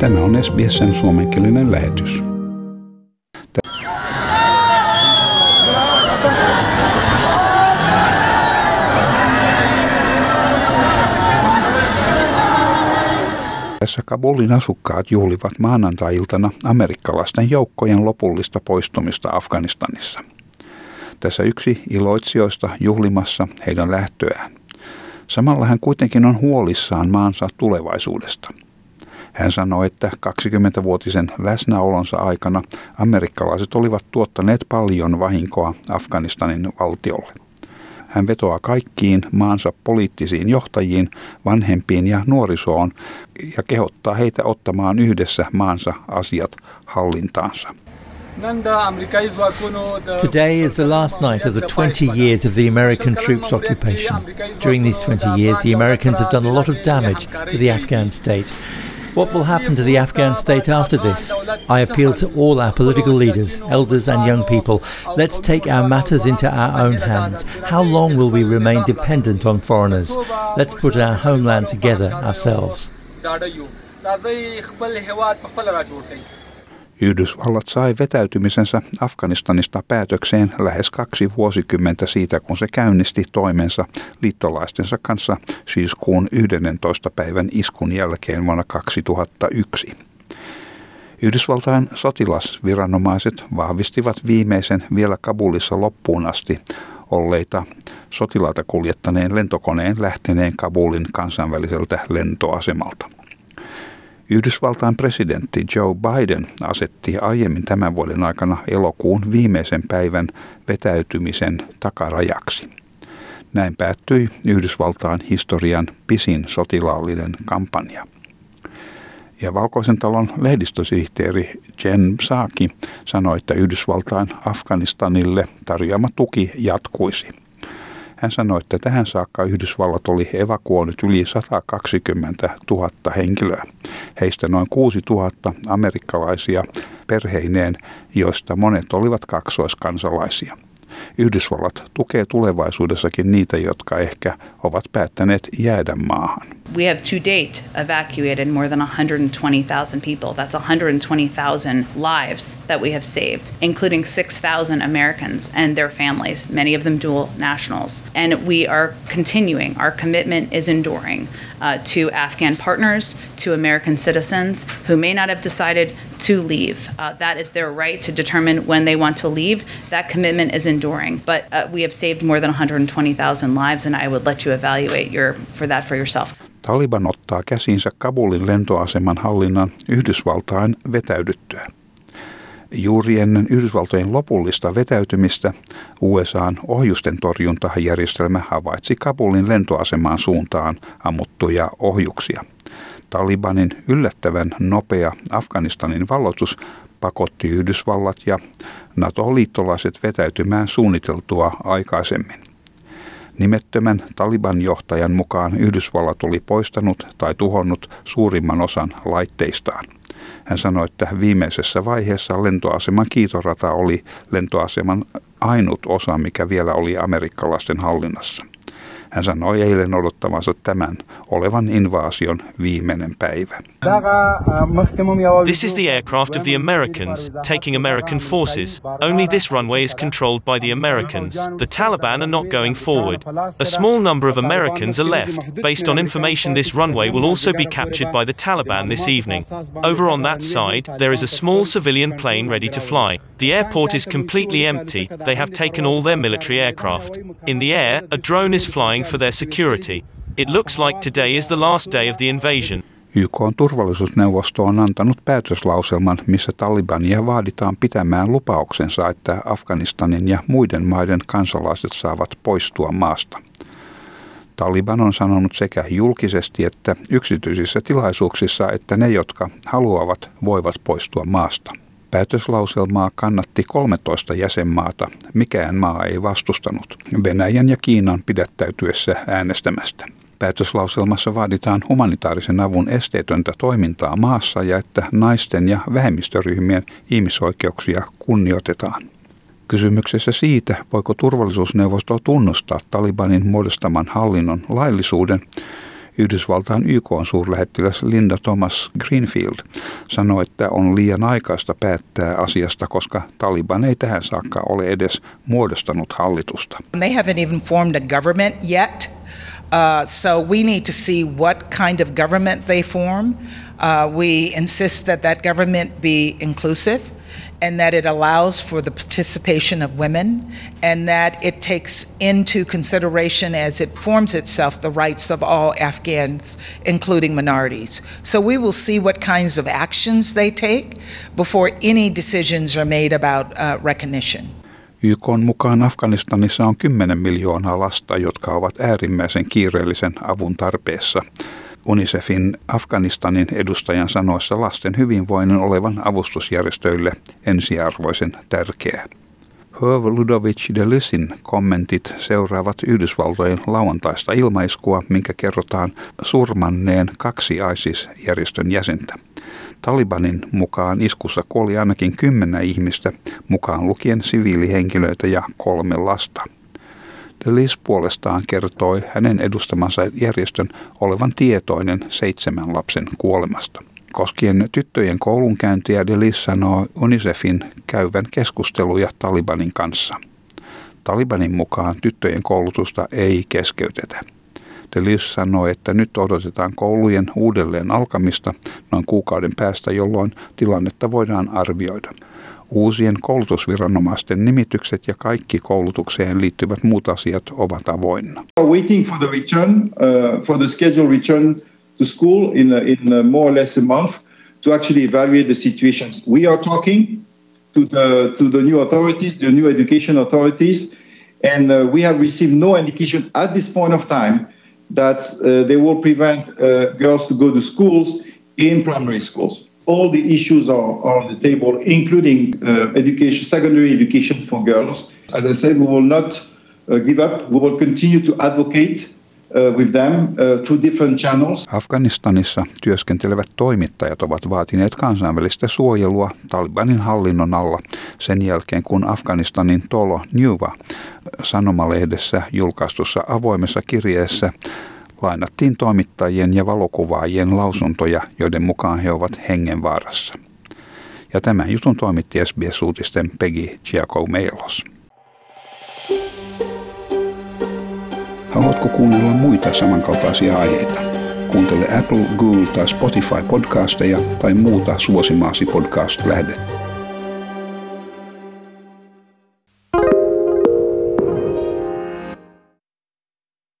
Tämä on SBSn suomenkielinen lähetys. Tässä Kabulin asukkaat juhlivat maanantai-iltana amerikkalaisten joukkojen lopullista poistumista Afganistanissa. Tässä yksi iloitsijoista juhlimassa heidän lähtöään. Samalla hän kuitenkin on huolissaan maansa tulevaisuudesta. Hän sanoi, että 20-vuotisen läsnäolonsa aikana amerikkalaiset olivat tuottaneet paljon vahinkoa Afganistanin valtiolle. Hän vetoaa kaikkiin maansa poliittisiin johtajiin, vanhempiin ja nuorisoon ja kehottaa heitä ottamaan yhdessä maansa asiat hallintaansa. Today is the last night of the 20 years of the American troops' occupation. During these 20 years, the Americans have done a lot of damage to the Afghan state. What will happen to the Afghan state after this? I appeal to all our political leaders, elders, and young people. Let's take our matters into our own hands. How long will we remain dependent on foreigners? Let's put our homeland together ourselves. Yhdysvallat sai vetäytymisensä Afganistanista päätökseen lähes kaksi vuosikymmentä siitä, kun se käynnisti toimensa liittolaistensa kanssa syyskuun 11. päivän iskun jälkeen vuonna 2001. Yhdysvaltain sotilasviranomaiset vahvistivat viimeisen vielä Kabulissa loppuun asti olleita sotilaita kuljettaneen lentokoneen lähteneen Kabulin kansainväliseltä lentoasemalta. Yhdysvaltain presidentti Joe Biden asetti aiemmin tämän vuoden aikana elokuun viimeisen päivän vetäytymisen takarajaksi. Näin päättyi Yhdysvaltain historian pisin sotilaallinen kampanja. Ja Valkoisen talon lehdistösihteeri Jen Psaki sanoi, että Yhdysvaltain Afganistanille tarjoama tuki jatkuisi – hän sanoi, että tähän saakka Yhdysvallat oli evakuoinut yli 120 000 henkilöä. Heistä noin 6 000 amerikkalaisia perheineen, joista monet olivat kaksoiskansalaisia. Yhdysvallat tukee tulevaisuudessakin niitä, jotka ehkä ovat päättäneet jäädä maahan. We have to date evacuated more than 120,000 people. That's 120,000 lives that we have saved, including 6,000 Americans and their families, many of them dual nationals. And we are continuing. Our commitment is enduring uh, to Afghan partners, to American citizens who may not have decided to leave. Uh, that is their right to determine when they want to leave. That commitment is enduring. But uh, we have saved more than 120,000 lives, and I would let you evaluate your, for that for yourself. Taliban ottaa käsinsä Kabulin lentoaseman hallinnan Yhdysvaltain vetäydyttyä. Juuri ennen Yhdysvaltojen lopullista vetäytymistä USAn ohjusten torjuntajärjestelmä havaitsi Kabulin lentoasemaan suuntaan ammuttuja ohjuksia. Talibanin yllättävän nopea Afganistanin valloitus pakotti Yhdysvallat ja NATO-liittolaiset vetäytymään suunniteltua aikaisemmin. Nimettömän Taliban johtajan mukaan Yhdysvallat oli poistanut tai tuhonnut suurimman osan laitteistaan. Hän sanoi, että viimeisessä vaiheessa lentoaseman kiitorata oli lentoaseman ainut osa, mikä vielä oli amerikkalaisten hallinnassa. Hän sanoi eilen odottavansa tämän olevan invaasion viimeinen päivä. This is the aircraft of the Americans, taking American forces. Only this runway is controlled by the Americans. The Taliban are not going forward. A small number of Americans are left. Based on information, this runway will also be captured by the Taliban this evening. Over on that side, there is a small civilian plane ready to fly. The airport is completely empty. They have taken all their military aircraft. In the air, a drone is flying for their security. It looks like today is the last day of the invasion. YK on turvallisuusneuvosto on antanut päätöslauselman, missä Talibania vaaditaan pitämään lupauksensa, että Afganistanin ja muiden maiden kansalaiset saavat poistua maasta. Taliban on sanonut sekä julkisesti että yksityisissä tilaisuuksissa, että ne, jotka haluavat, voivat poistua maasta. Päätöslauselmaa kannatti 13 jäsenmaata. Mikään maa ei vastustanut Venäjän ja Kiinan pidättäytyessä äänestämästä. Päätöslauselmassa vaaditaan humanitaarisen avun esteetöntä toimintaa maassa ja että naisten ja vähemmistöryhmien ihmisoikeuksia kunnioitetaan. Kysymyksessä siitä, voiko turvallisuusneuvosto tunnustaa Talibanin muodostaman hallinnon laillisuuden, Yhdysvaltain YK on suurlähettiläs Linda Thomas Greenfield sanoi, että on liian aikaista päättää asiasta, koska Taliban ei tähän saakka ole edes muodostanut hallitusta. They haven't even formed a government yet. Uh, so we need to see what kind of government they form. Uh, we insist that that government be inclusive and that it allows for the participation of women and that it takes into consideration as it forms itself the rights of all Afghans, including minorities. So we will see what kinds of actions they take before any decisions are made about uh, recognition. YK mukaan Afganistanissa on 10 miljoonaa lasta, jotka ovat äärimmäisen kiireellisen avun tarpeessa. UNICEFin Afganistanin edustajan sanoessa lasten hyvinvoinnin olevan avustusjärjestöille ensiarvoisen tärkeää. Herv Ludovic de Lysin kommentit seuraavat Yhdysvaltojen lauantaista ilmaiskua, minkä kerrotaan surmanneen kaksi ISIS-järjestön jäsentä. Talibanin mukaan iskussa kuoli ainakin kymmenen ihmistä, mukaan lukien siviilihenkilöitä ja kolme lasta. Delis puolestaan kertoi hänen edustamansa järjestön olevan tietoinen seitsemän lapsen kuolemasta. Koskien tyttöjen koulunkäyntiä Delis sanoo UNICEFin käyvän keskusteluja Talibanin kanssa. Talibanin mukaan tyttöjen koulutusta ei keskeytetä. Delis sanoi, että nyt odotetaan koulujen uudelleen alkamista noin kuukauden päästä, jolloin tilannetta voidaan arvioida – Uusien koulutusviranomaisten nimitykset ja kaikki koulutukseen liittyvät muut asiat ovat avoinna. Waiting for the return, uh, for the scheduled return to school in, uh, in uh, more or less a month to actually evaluate the situations. We are talking to the, to the new authorities, the new education authorities, and uh, we have received no indication at this point of time that uh, they will prevent uh, girls to go to schools in primary schools all the issues are, are on the table, including uh, education, secondary education for girls. As I said, we will not uh, give up. We will continue to advocate uh, with them uh, through different channels. Afganistanissa työskentelevät toimittajat ovat vaatineet kansainvälistä suojelua Talibanin hallinnon alla sen jälkeen, kun Afganistanin Tolo Nyuva sanomalehdessä julkaistussa avoimessa kirjeessä lainattiin toimittajien ja valokuvaajien lausuntoja, joiden mukaan he ovat hengenvaarassa. Ja tämän jutun toimitti SBS-uutisten Peggy Giacomeilos. Haluatko kuunnella muita samankaltaisia aiheita? Kuuntele Apple, Google tai Spotify podcasteja tai muuta suosimaasi podcast-lähdettä.